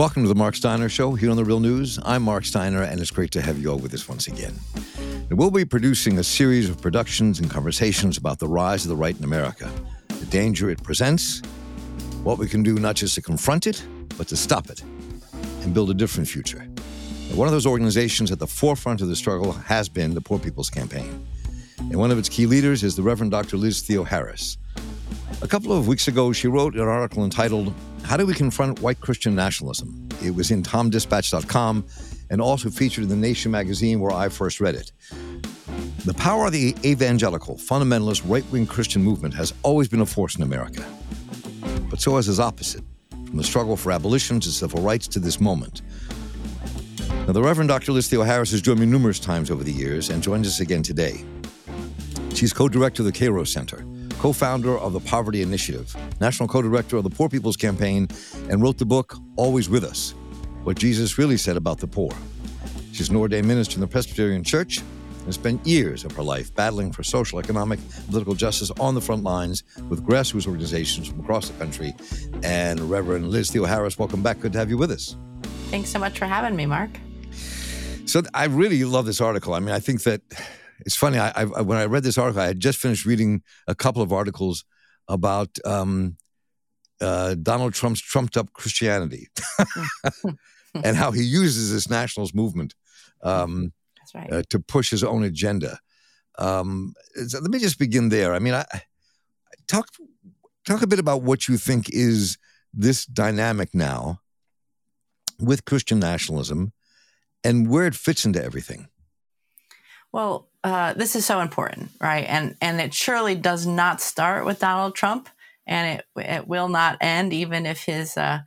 Welcome to the Marc Steiner Show here on The Real News. I'm Marc Steiner, and it's great to have you all with us once again. And we'll be producing a series of productions and conversations about the rise of the right in America, the danger it presents, what we can do not just to confront it, but to stop it and build a different future. And one of those organizations at the forefront of the struggle has been the Poor People's Campaign. And one of its key leaders is the Reverend Dr. Liz Theoharis. A couple of weeks ago, she wrote an article entitled, How Do We Confront White Christian Nationalism? It was in TomDispatch.com and also featured in The Nation magazine where I first read it. The power of the evangelical, fundamentalist, right wing Christian movement has always been a force in America. But so has its opposite, from the struggle for abolition to civil rights to this moment. Now, the Reverend Dr. Liz Theoharis has joined me numerous times over the years and joins us again today. She's co director of the Kairos Center co founder of the Poverty Initiative, national co director of the Poor People's Campaign, and wrote the book Always With Us What Jesus Really Said About the Poor. She's an ordained minister in the Presbyterian Church and spent years of her life battling for social, economic, political justice on the front lines with grassroots organizations from across the country. And Reverend Liz Theoharis, welcome back. Good to have you with us. Thanks so much for having me, Marc. So I really love this article. I mean, I think that it's funny. I, I, when I read this article, I had just finished reading a couple of articles about um, uh, Donald Trump's trumped up Christianity and how he uses this nationalist movement um, right. uh, to push his own agenda. Um, so let me just begin there. I mean, I, talk talk a bit about what you think is this dynamic now with Christian nationalism and where it fits into everything. Well, uh, this is so important, right? And and it surely does not start with Donald Trump, and it it will not end even if his uh,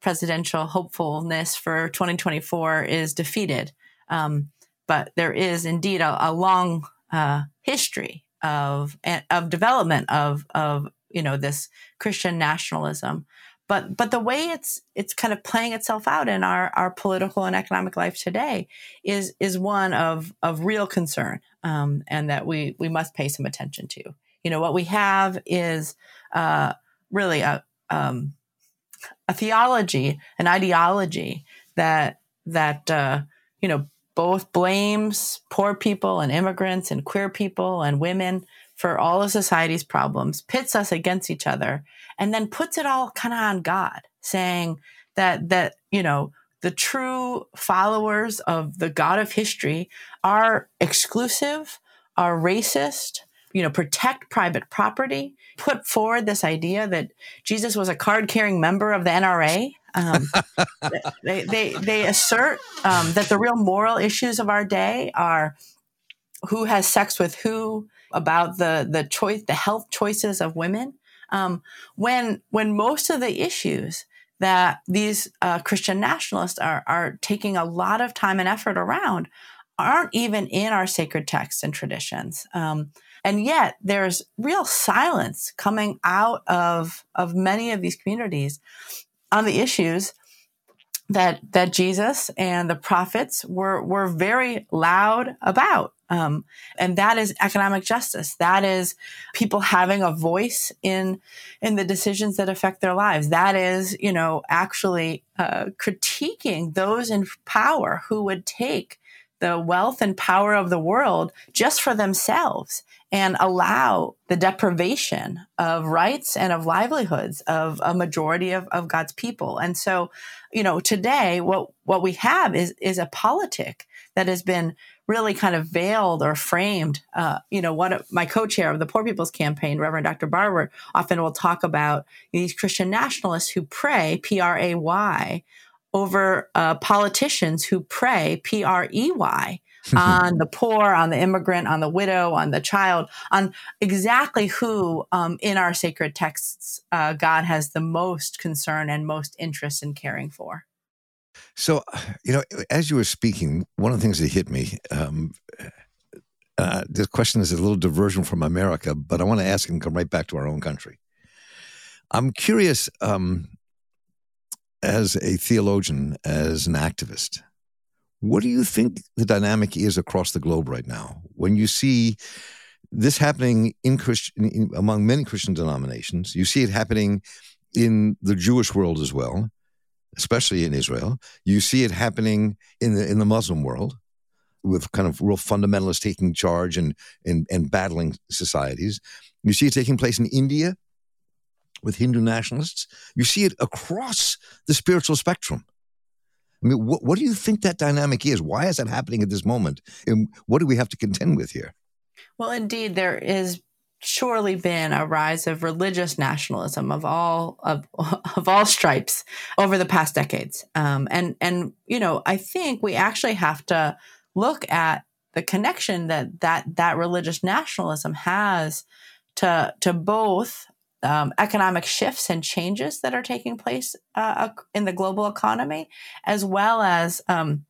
presidential hopefulness for 2024 is defeated. Um, but there is indeed a, a long uh, history of of development of of you know this Christian nationalism but but the way it's it's kind of playing itself out in our our political and economic life today is is one of of real concern um, and that we we must pay some attention to. You know what we have is uh, really a um, a theology, an ideology that that uh, you know both blames poor people and immigrants and queer people and women for all of society's problems, pits us against each other, and then puts it all kind of on God, saying that that you know the true followers of the God of history are exclusive, are racist, you know, protect private property, put forward this idea that Jesus was a card carrying member of the NRA. Um, they, they, they assert um, that the real moral issues of our day are who has sex with who, about the, the choice, the health choices of women, um, when when most of the issues that these uh, Christian nationalists are are taking a lot of time and effort around aren't even in our sacred texts and traditions. Um, and yet there's real silence coming out of of many of these communities on the issues that that Jesus and the prophets were were very loud about. Um, and that is economic justice. That is people having a voice in in the decisions that affect their lives. That is, you know, actually uh, critiquing those in power who would take the wealth and power of the world just for themselves and allow the deprivation of rights and of livelihoods of a majority of, of God's people. And so, you know, today what what we have is is a politic that has been really kind of veiled or framed. Uh, you know, one of my co-chair of the Poor People's Campaign, Reverend Dr. Barber, often will talk about these Christian nationalists who pray, P R A Y, over uh, politicians who pray, P R E Y, on the poor, on the immigrant, on the widow, on the child, on exactly who um, in our sacred texts uh, God has the most concern and most interest in caring for. So, you know, as you were speaking, one of the things that hit me, um, uh, this question is a little diversion from America, but I want to ask and come right back to our own country. I'm curious, um, as a theologian, as an activist, what do you think the dynamic is across the globe right now when you see this happening in Christian in, among many Christian denominations? You see it happening in the Jewish world as well. especially in Israel. You see it happening in the in the Muslim world with kind of real fundamentalists taking charge and and, and battling societies. You see it taking place in India with Hindu nationalists. You see it across the spiritual spectrum. I mean, what, what do you think that dynamic is? Why is that happening at this moment? And what do we have to contend with here? Well, indeed, there is surely been a rise of religious nationalism of all of, of all stripes over the past decades. Um, and and you know, I think we actually have to look at the connection that that that religious nationalism has to to both um, economic shifts and changes that are taking place uh, in the global economy, as well as um,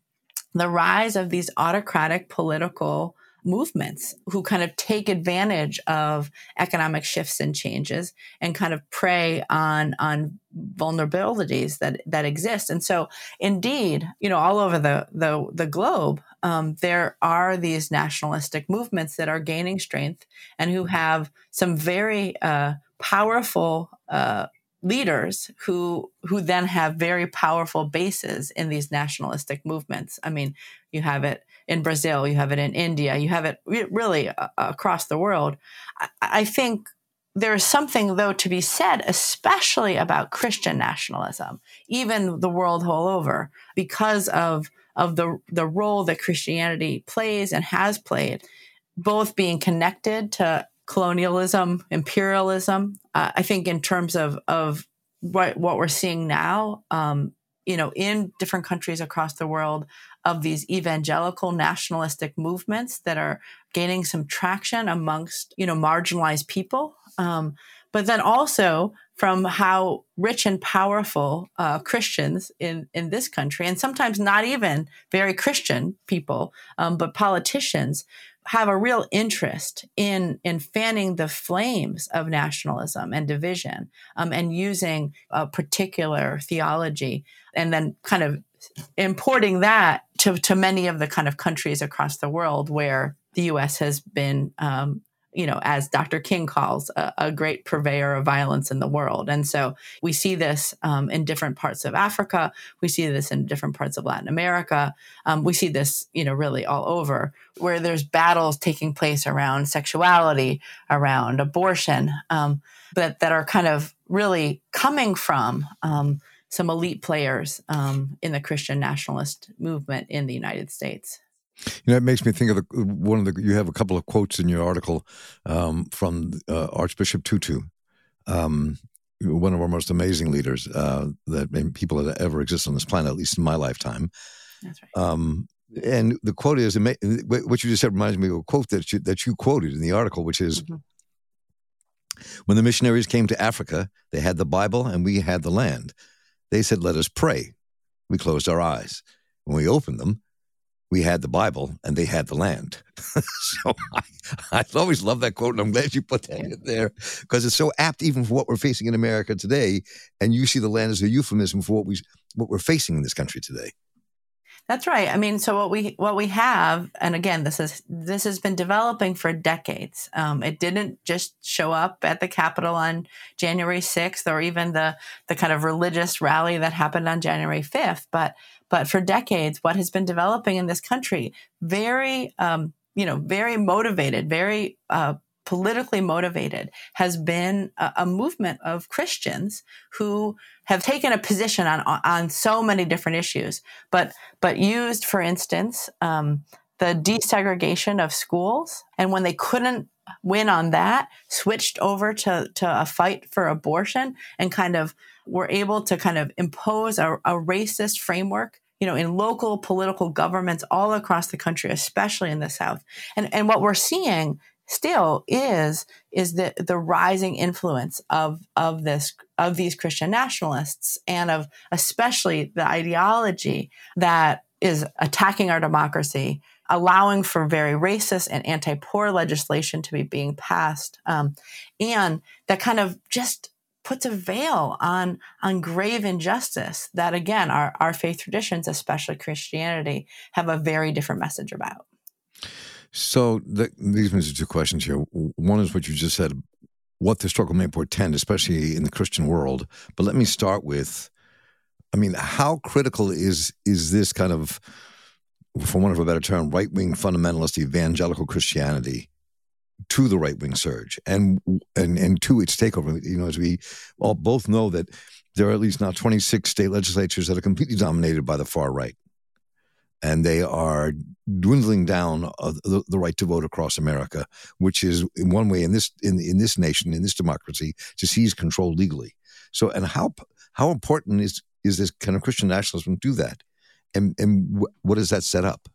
the rise of these autocratic political movements who kind of take advantage of economic shifts and changes and kind of prey on on vulnerabilities that that exist. And so indeed you know all over the the, the globe um, there are these nationalistic movements that are gaining strength and who have some very uh, powerful uh, leaders who who then have very powerful bases in these nationalistic movements. I mean, you have it in Brazil, you have it in India, you have it really uh, across the world. I, I think there is something though to be said, especially about Christian nationalism, even the world whole over, because of of the the role that Christianity plays and has played, both being connected to colonialism, imperialism. Uh, I think in terms of of what what we're seeing now, um, you know, in different countries across the world, of these evangelical nationalistic movements that are gaining some traction amongst you know marginalized people. Um, but then also from how rich and powerful uh, Christians in, in this country, and sometimes not even very Christian people, um, but politicians, have a real interest in in fanning the flames of nationalism and division um, and using a particular theology and then kind of importing that to, to many of the kind of countries across the world where the US has been um, you know, as Dr. King calls, a, a, great purveyor of violence in the world. And so we see this um, in different parts of Africa. We see this in different parts of Latin America. Um, we see this, you know, really all over, where there's battles taking place around sexuality, around abortion, um, but that are kind of really coming from um, some elite players um, in the Christian nationalist movement in the United States. You know, it makes me think of the, one of the. You have a couple of quotes in your article um, from uh, Archbishop Tutu, um, one of our most amazing leaders uh, that people that ever exist on this planet, at least in my lifetime. That's right. Um, and the quote is what you just said reminds me of a quote that you, that you quoted in the article, which is. Mm-hmm. When the missionaries came to Africa, they had the Bible and we had the land. They said, Let us pray. We closed our eyes. When we opened them, we had the Bible and they had the land. so I, I always love that quote, and I'm glad you put that in there because it's so apt even for what we're facing in America today. And you see the land as a euphemism for what we what we're facing in this country today. That's right. I mean, so what we what we have, and again, this is this has been developing for decades. Um, it didn't just show up at the Capitol on January sixth, or even the the kind of religious rally that happened on January fifth. But but for decades, what has been developing in this country, very um, you know, very motivated, very uh, politically motivated has been a, a, movement of Christians who have taken a position on on so many different issues, but but used, for instance, um, the desegregation of schools, and when they couldn't win on that, switched over to to a fight for abortion, and kind of were able to kind of impose a, a racist framework you know, in local political governments all across the country, especially in the South. And and what we're seeing still is is the the rising influence of of this of these Christian nationalists and of especially the ideology that is attacking our democracy, allowing for very racist and anti-poor legislation to be being passed, um, and that kind of just puts a veil on on grave injustice that again our, our faith traditions especially christianity have a very different message about so the, these are two questions here. One is what you just said, what the struggle may portend, especially in the Christian world. But let me start with I mean, how critical is is this kind of, for want of a better term, right wing fundamentalist evangelical Christianity to the right wing surge and and and to its takeover? You know, as we all both know that there are at least now 26 state legislatures that are completely dominated by the far right, and they are dwindling down the, the, right to vote across America, which is in one way in this in in this nation in this democracy to seize control legally. So, and how how important is is this kind of Christian nationalism do that? And, and wh- what does that set up?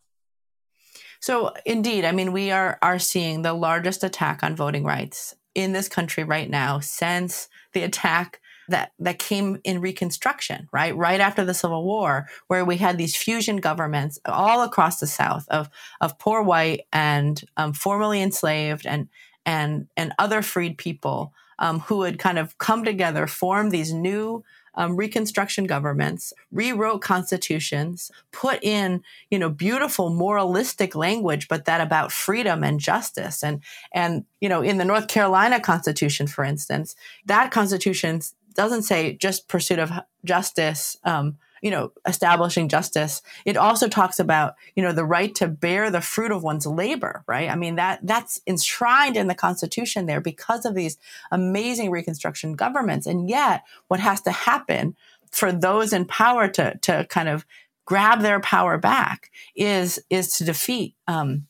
So indeed, I mean, we are are seeing the largest attack on voting rights in this country right now since the attack that that came in Reconstruction, right, right after the Civil War, where we had these fusion governments all across the South of of poor white and um, formerly enslaved and and and other freed people um, who had kind of come together, formed these new um, Reconstruction governments, rewrote constitutions, put in, you know, beautiful moralistic language, but that about freedom and justice. And, and, you know, in the North Carolina Constitution, for instance, that Constitution doesn't say just pursuit of justice, um, you know, establishing justice. It also talks about, you know, the right to bear the fruit of one's labor, right? I mean, that that's enshrined in the Constitution there because of these amazing Reconstruction governments. And yet, what has to happen for those in power to to kind of grab their power back is is to defeat um,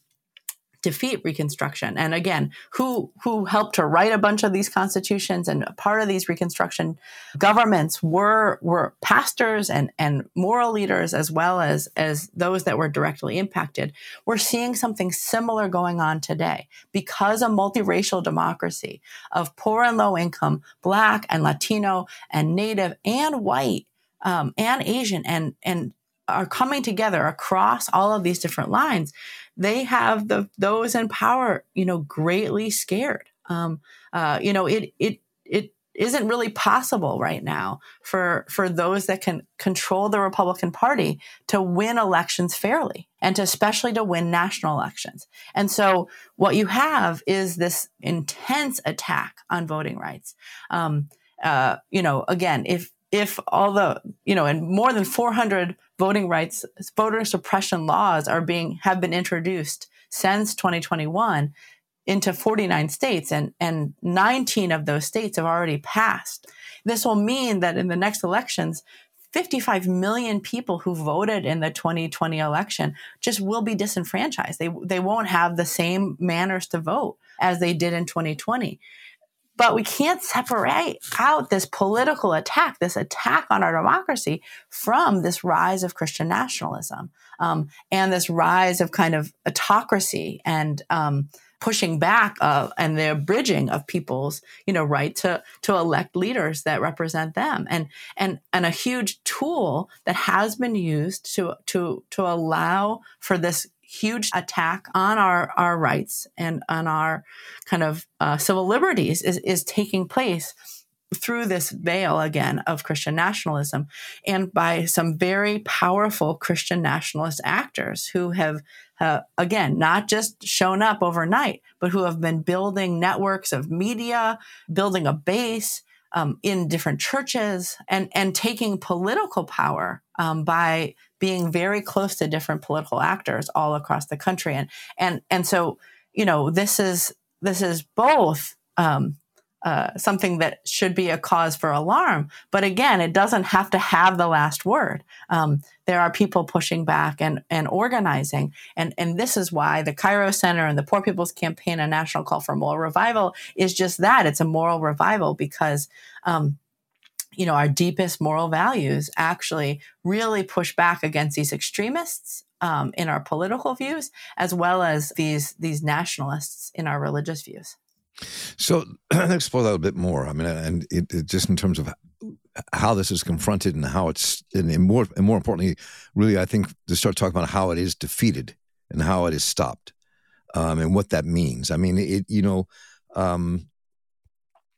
defeat Reconstruction. And again, who who helped to write a bunch of these constitutions and part of these Reconstruction governments were were pastors and and moral leaders as well as as those that were directly impacted. We're seeing something similar going on today because a multiracial democracy of poor and low income, black and Latino and Native and white um, and Asian and and are coming together across all of these different lines they have the those in power, you know, greatly scared. Um, uh, you know, it it it isn't really possible right now for for those that can control the Republican Party to win elections fairly and to especially to win national elections. And so what you have is this intense attack on voting rights. Um, uh, you know, again, if if all the you know, and more than 400 voting rights, voter suppression laws are being have been introduced since 2021 into 49 states, and and 19 of those states have already passed. This will mean that in the next elections, 55 million people who voted in the 2020 election just will be disenfranchised. They they won't have the same manners to vote as they did in 2020. But we can't separate out this political attack, this attack on our democracy, from this rise of Christian nationalism um, and this rise of kind of autocracy and um, pushing back uh, and the bridging of people's you know right to to elect leaders that represent them. And and and a huge tool that has been used to to to allow for this huge attack on our, our rights and on our kind of uh, civil liberties is, is taking place through this veil again of Christian nationalism and by some very powerful Christian nationalist actors who have, uh, again, not just shown up overnight, but who have been building networks of media, building a base, um, in different churches and and taking political power um, by being very close to different political actors all across the country and and and so you know this is this is both um, uh, something that should be a cause for alarm. But again, it doesn't have to have the last word. Um, there are people pushing back and, and organizing. And, and this is why the Kairos Center and the Poor People's Campaign, a national call for moral revival, is just that it's a moral revival because. Um, you know, our deepest moral values actually really push back against these extremists um, in our political views, as well as these these nationalists in our religious views. So explore that a bit more. I mean, and it, it, just in terms of how this is confronted and how it's, and more, and more importantly, really, I think to start talking about how it is defeated and how it is stopped, um, and what that means. I mean, it, you know, um,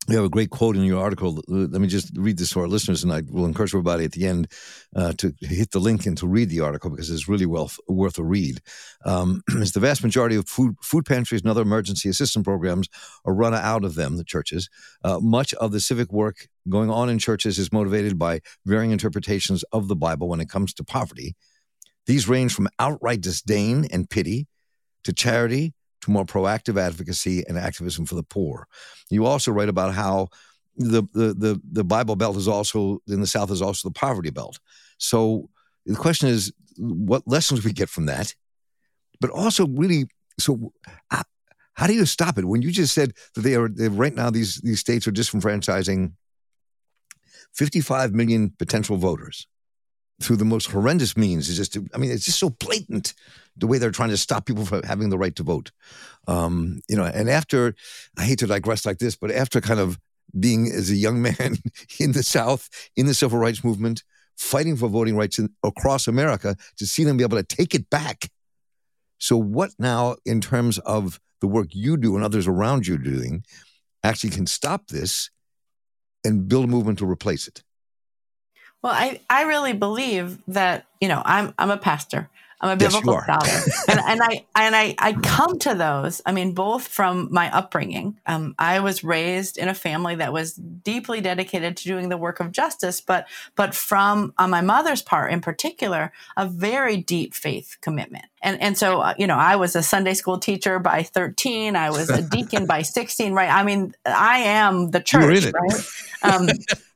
you have a great quote in your article. Let me just read this to our listeners, and I will encourage everybody at the end uh, to hit the link and to read the article because it's really well worth a read. Um, the vast majority of food, food pantries and other emergency assistance programs are run out of them, the churches. Uh, much of the civic work going on in churches is motivated by varying interpretations of the Bible when it comes to poverty. These range from outright disdain and pity to charity to more proactive advocacy and activism for the poor. You also write about how the, the, the, the Bible Belt is also, in the South, is also the poverty belt. So the question is, what lessons we get from that? But also, really, so how, do you stop it? When you just said that they are, right now, these, these states are disenfranchising 55 million potential voters through the most horrendous means. It's just, I mean, it's just so blatant the way they're trying to stop people from having the right to vote. Um, you know, and after, I hate to digress like this, but after kind of being as a young man in the South, in the civil rights movement, fighting for voting rights in, across America, to see them be able to take it back. So, what now, in terms of the work you do and others around you doing, actually can stop this and build a movement to replace it? Well, I, I really believe that, you know, I'm I'm a pastor. I'm a biblical yes, scholar, and, and, I and I, I come to those. I mean, both from my upbringing. Um, I was raised in a family that was deeply dedicated to doing the work of justice, but but from on my mother's part, in particular, a very deep faith commitment. And and so uh, you know, I was a Sunday school teacher by 13. I was a deacon by 16. Right? I mean, I am the church. Right? Um,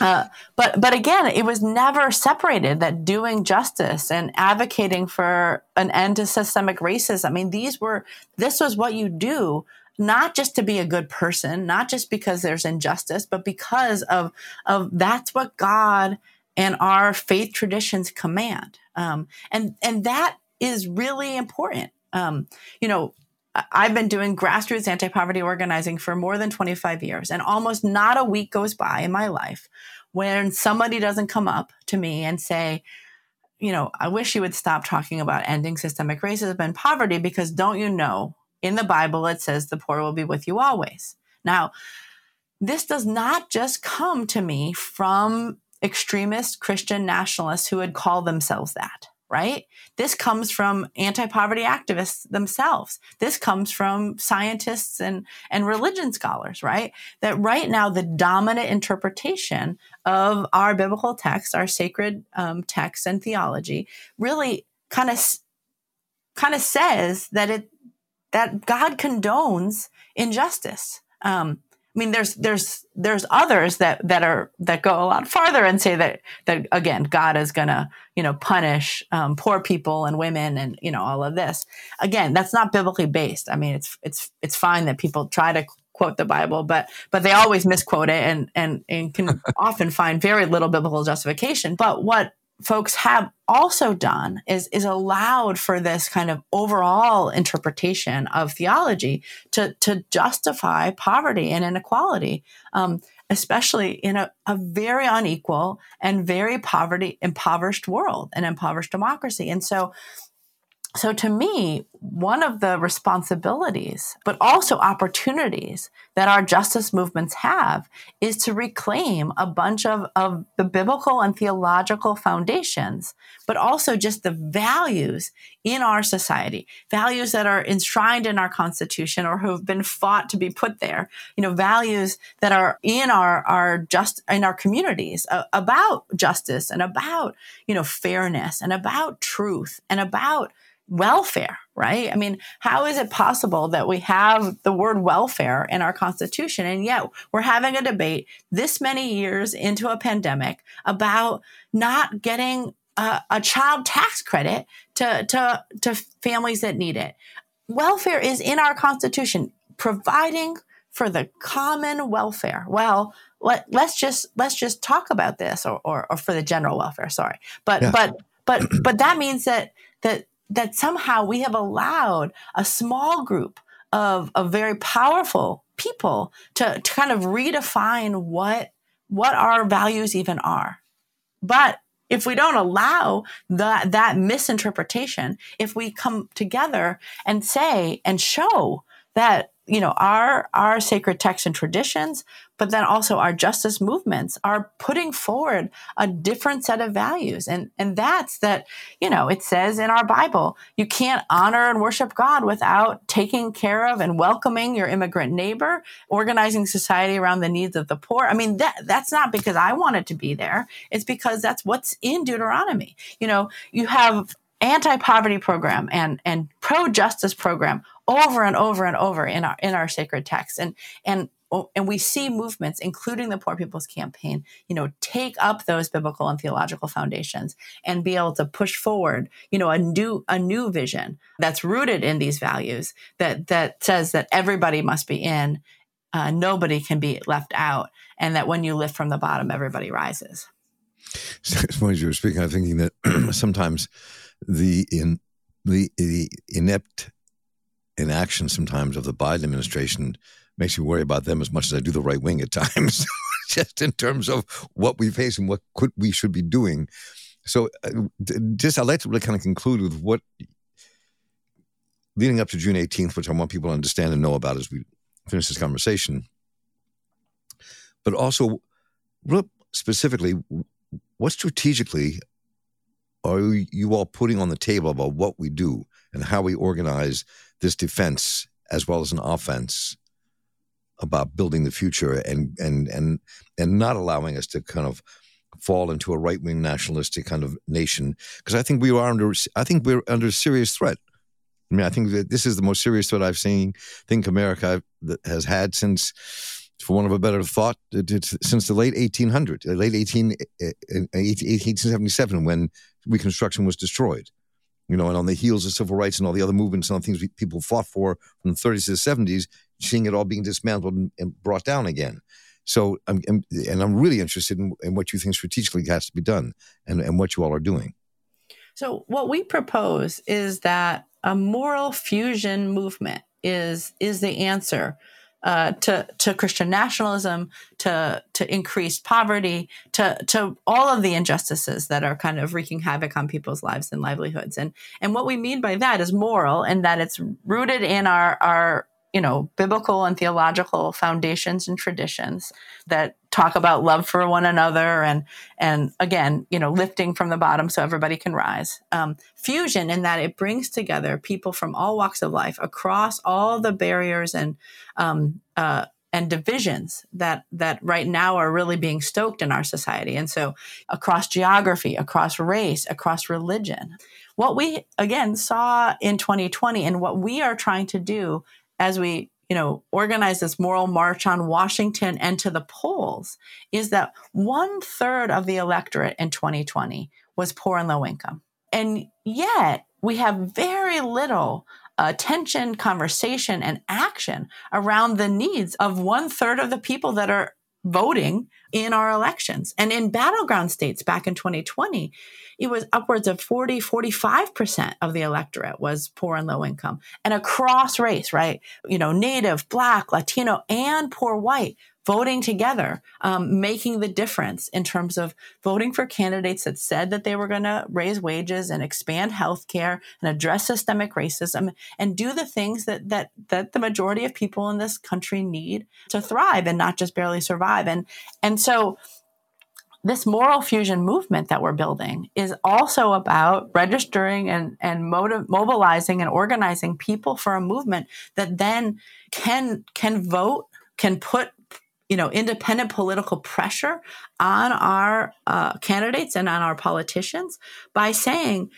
uh, but but again, it was never separated that doing justice and advocating for an end to systemic racism. I mean, these were this was what you do, not just to be a good person, not just because there's injustice, but because of of that's what God and our faith traditions command. Um, and and that is really important. Um, you know, I've been doing grassroots anti poverty organizing for more than 25 years, and almost not a week goes by in my life when somebody doesn't come up to me and say, you know, I wish you would stop talking about ending systemic racism and poverty because don't you know, in the Bible, it says the poor will be with you always. Now, this does not just come to me from extremist Christian nationalists who would call themselves that right? This comes from anti-poverty activists themselves. This comes from scientists and, and religion scholars, right? That right now the dominant interpretation of our biblical texts, our sacred um, texts and theology, really kind of kind of says that it that God condones injustice. Um, I mean, there's there's there's others that that are that go a lot farther and say that that again, God is gonna you know punish um, poor people and women and you know all of this. Again, that's not biblically based. I mean, it's it's it's fine that people try to quote the Bible, but but they always misquote it and and and can often find very little biblical justification. But what folks have also done is is allowed for this kind of overall interpretation of theology to to justify poverty and inequality, um, especially in a, a very unequal and very poverty impoverished world, an impoverished democracy. And so so, to me, one of the responsibilities, but also opportunities that our justice movements have is to reclaim a bunch of, of the biblical and theological foundations, but also just the values in our society, values that are enshrined in our Constitution or who have been fought to be put there, you know, values that are in our, our just in our communities uh, about justice and about, you know, fairness and about truth and about welfare, right? I mean, how is it possible that we have the word welfare in our Constitution and yet we're having a debate this many years into a pandemic about not getting a, a child tax credit to, to, to families that need it? Welfare is in our Constitution, providing for the common welfare. Well, let, us just let's just talk about this or, or, or for the general welfare sorry but yeah. but but but that means that that that somehow we have allowed a small group of, of very powerful people to, to kind of redefine what what our values even are. But if we don't allow that that misinterpretation, if we come together and say and show that you know, our our sacred texts and traditions, but then also our justice movements are putting forward a different set of values. And and that's that, you know, it says in our Bible, you can't honor and worship God without taking care of and welcoming your immigrant neighbor, organizing society around the needs of the poor. I mean, that that's not because I wanted to be there. It's because that's what's in Deuteronomy. You know, you have anti-poverty program and and pro-justice program over and over and over in our in our sacred texts and and and we see movements including the poor people's campaign you know take up those biblical and theological foundations and be able to push forward you know a new a new vision that's rooted in these values that that says that everybody must be in uh, nobody can be left out and that when you lift from the bottom everybody rises. So, as you were speaking i'm thinking that sometimes the in the, the inept inaction sometimes of the Biden administration makes me worry about them as much as I do the right wing at times, just in terms of what we face and what could we should be doing. So, uh, just I'd like to really kind of conclude with what leading up to June 18th, which I want people to understand and know about as we finish this conversation. But also, specifically, what strategically are you all putting on the table about what we do and how we organize this defense as well as an offense about building the future and and and and not allowing us to kind of fall into a right wing nationalistic kind of nation because I think we are under I think we're under serious threat. I mean, I think that this is the most serious threat I've seen. think America has had since, for want of a better thought, since the late 1800s, late 18, eh, eh, 1877, when Reconstruction was destroyed. You know, and on the heels of civil rights and all the other movements and all the things we, people fought for from the 30s to the 70s, seeing it all being dismantled and, and brought down again. So, I'm, and I'm really interested in, in, what you think strategically has to be done and, and what you all are doing. So, what we propose is that a moral fusion movement is is the answer uh, to to Christian nationalism, to to increased poverty, to to all of the injustices that are kind of wreaking havoc on people's lives and livelihoods. And and what we mean by that is moral, and that it's rooted in our our you know, biblical and theological foundations and traditions that talk about love for one another and and again, you know, lifting from the bottom so everybody can rise. Um, fusion in that it brings together people from all walks of life across all the barriers and um, uh, and divisions that that right now are really being stoked in our society and so across geography across race across religion what we again saw in 2020 and what we are trying to do as we you know organize this moral march on washington and to the polls is that one third of the electorate in 2020 was poor and low income. And yet we have very little attention conversation and action around the needs of one third of the people that are voting in our elections. And in battleground states back in 2020, it was upwards of 40, 45% of the electorate was poor and low income. And across race, right? You know, native, black, Latino, and poor white voting together, um, making the difference in terms of voting for candidates that said that they were going to raise wages and expand health care and address systemic racism and do the things that that that the majority of people in this country need to thrive and not just barely survive. And and so this moral fusion movement that we're building is also about registering and, and motiv- mobilizing and organizing people for a movement that then can can vote, can put you know, independent political pressure on our uh, candidates and on our politicians by saying,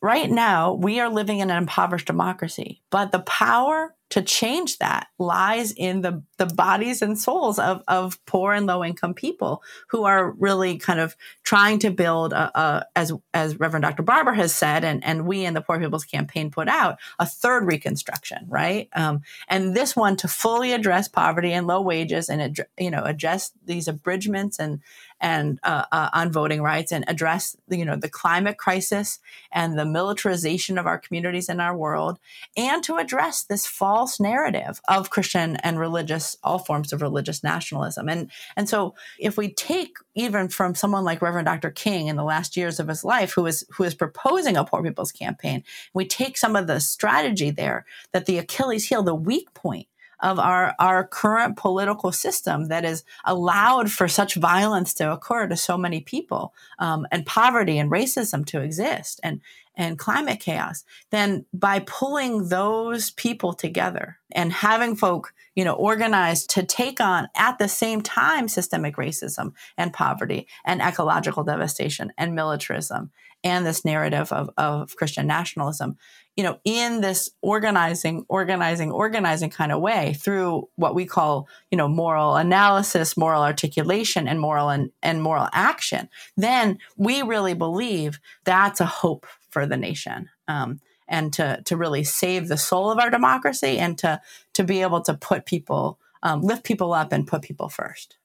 right now, we are living in an impoverished democracy, but the power to change that lies in the, the bodies and souls of, of poor and low income people who are really kind of trying to build a, a, as as Reverend Dr. Barber has said, and, and we in the Poor People's Campaign put out a third reconstruction, right? Um, and this one to fully address poverty and low wages and you know address these abridgments and and uh, uh, on voting rights and address you know the climate crisis and the militarization of our communities and our world, and to address this false narrative of Christian and religious all forms of religious nationalism. And and so if we take even from someone like Reverend Dr. King in the last years of his life, who is who is proposing a poor people's campaign, we take some of the strategy there that the Achilles heel, the weak point of our, our current political system that has allowed for such violence to occur to so many people um, and poverty and racism to exist. And, and climate chaos, then by pulling those people together and having folk, you know, organized to take on at the same time systemic racism and poverty and ecological devastation and militarism and this narrative of, of Christian nationalism, you know, in this organizing, organizing, organizing kind of way through what we call, you know, moral analysis, moral articulation, and moral and, and moral action, then we really believe that's a hope for the nation. Um, and to, to really save the soul of our democracy and to, to be able to put people, um, lift people up and put people first.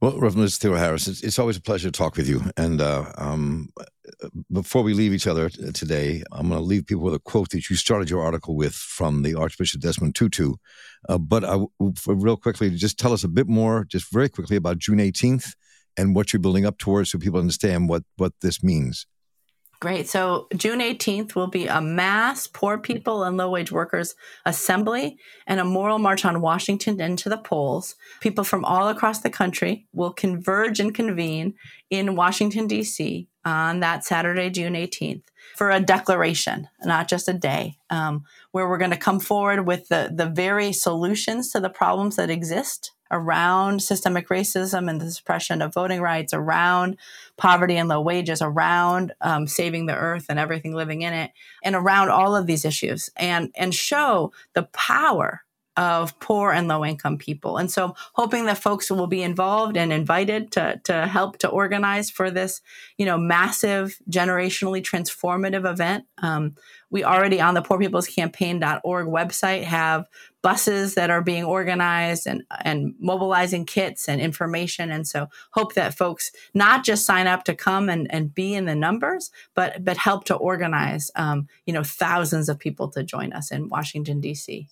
Well, Reverend Liz Theoharis, it's, it's, always a pleasure to talk with you. And uh, um, before we leave each other today, I'm going to leave people with a quote that you started your article with from the Archbishop Desmond Tutu. Uh, but I, real quickly, just tell us a bit more, just very quickly, about June 18th and what you're building up towards so people understand what, what this means. Great. So June 18th will be a mass poor people and low wage workers assembly and a moral march on Washington into the polls. People from all across the country will converge and convene in Washington, D.C. on that Saturday, June 18th for a declaration, not just a day, um, where we're going to come forward with the, the very solutions to the problems that exist around systemic racism and the suppression of voting rights, around poverty and low wages, around um, saving the earth and everything living in it, and around all of these issues, and and show the power of poor and low income people. And so hoping that folks will be involved and invited to, to help to organize for this, you know, massive generationally transformative event. Um, we already on the poorpeoplescampaign.org website have buses that are being organized and, and mobilizing kits and information. And so hope that folks not just sign up to come and, and be in the numbers, but, but help to organize, um, you know, thousands of people to join us in Washington, D.C.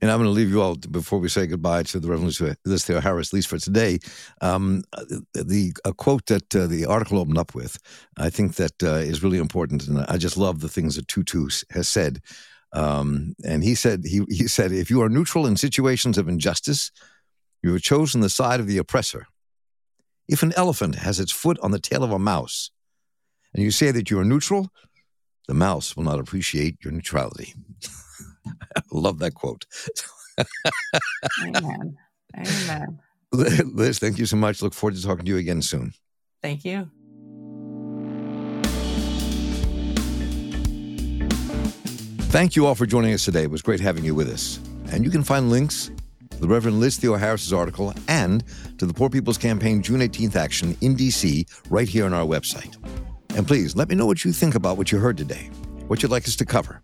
And I'm going to leave you all before we say goodbye to the Reverend Liz Theoharis, at least for today. Um, the a quote that uh, the article opened up with, I think that uh, is really important, and I just love the things that Tutu has said. Um, and he said he he said if you are neutral in situations of injustice, you have chosen the side of the oppressor. If an elephant has its foot on the tail of a mouse, and you say that you are neutral, the mouse will not appreciate your neutrality. Love that quote. Amen. Amen. Liz, thank you so much. Look forward to talking to you again soon. Thank you. Thank you all for joining us today. It was great having you with us. And you can find links to the Reverend Liz Theoharis' article and to the Poor People's Campaign June 18th action in D.C. right here on our website. And please let me know what you think about what you heard today, what you'd like us to cover.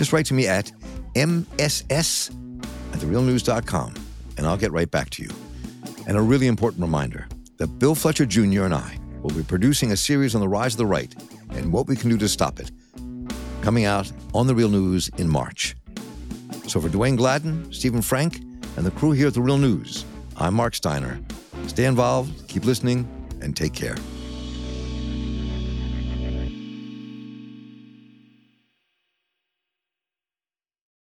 Just write to me at mss at therealnews.com, and I'll get right back to you. And a really important reminder that Bill Fletcher Jr. and I will be producing a series on the rise of the right and what we can do to stop it, coming out on The Real News in March. So for Dwayne Gladden, Stephen Frank, and the crew here at The Real News, I'm Marc Steiner. Stay involved, keep listening, and take care.